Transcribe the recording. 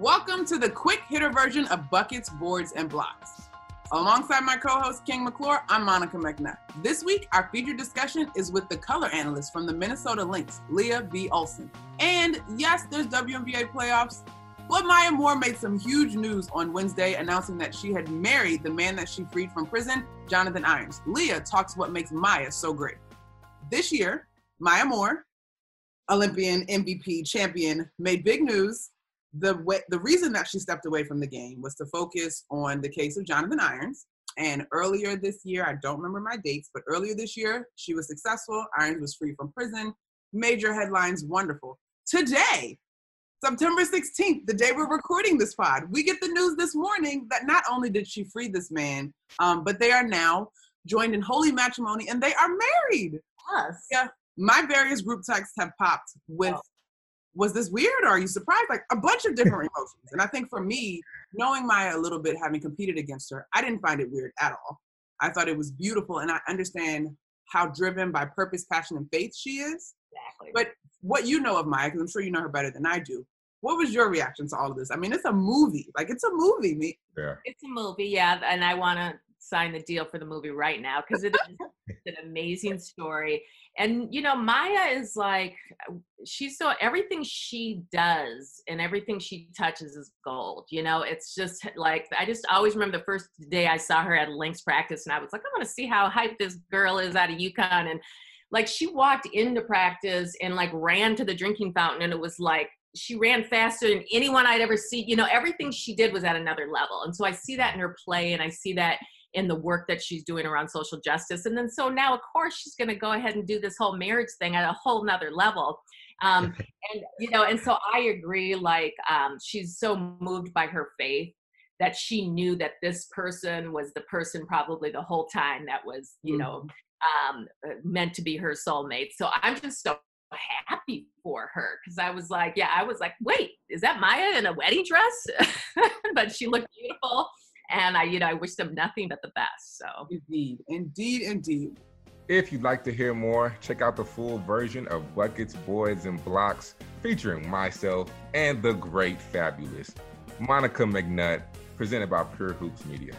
Welcome to the quick hitter version of Buckets, Boards, and Blocks. Alongside my co-host King McClure, I'm Monica McNutt. This week, our featured discussion is with the color analyst from the Minnesota Lynx, Lea B. Olsen. And yes, there's WNBA playoffs, but Maya Moore made some huge news on Wednesday, announcing that she had married the man that she freed from prison, Jonathan Irons. Lea talks what makes Maya so great. This year, Maya Moore, Olympian, MVP, champion, made big news the way, the reason that she stepped away from the game was to focus on the case of Jonathan Irons. And earlier this year, I don't remember my dates, but earlier this year, she was successful. Irons was free from prison. Major headlines, wonderful. Today, September 16th, the day we're recording this pod, we get the news this morning that not only did she free this man, um, but they are now joined in holy matrimony and they are married. Yes. Yeah. My various group texts have popped with oh was this weird or are you surprised? Like a bunch of different emotions. And I think for me, knowing Maya a little bit, having competed against her, I didn't find it weird at all. I thought it was beautiful and I understand how driven by purpose, passion, and faith she is. Exactly. But what you know of Maya, because I'm sure you know her better than I do, what was your reaction to all of this? I mean, it's a movie. Like it's a movie. Me. Yeah. It's a movie, yeah. And I want to sign the deal for the movie right now because it is an amazing story. And you know, Maya is like she's so everything she does and everything she touches is gold. You know, it's just like I just always remember the first day I saw her at Lynx practice, and I was like, I want to see how hyped this girl is out of UConn. And like she walked into practice and like ran to the drinking fountain, and it was like she ran faster than anyone I'd ever seen. You know, everything she did was at another level. And so I see that in her play, and I see that in the work that she's doing around social justice. And then so now, of course, she's going to go ahead and do this whole marriage thing at a whole nother level. Um, and, you know, and so I agree, like, um, she's so moved by her faith that she knew that this person was the person probably the whole time that was, you mm-hmm. know, um, meant to be her soulmate. So I'm just so happy for her because I was like, yeah, I was like, wait, is that Maya in a wedding dress? but she looked beautiful and I, you know, I wish them nothing but the best. So indeed, indeed, indeed. If you'd like to hear more, check out the full version of Buckets, Boards, and Blocks featuring myself and the great, fabulous Monica McNutt, presented by Pure Hoops Media.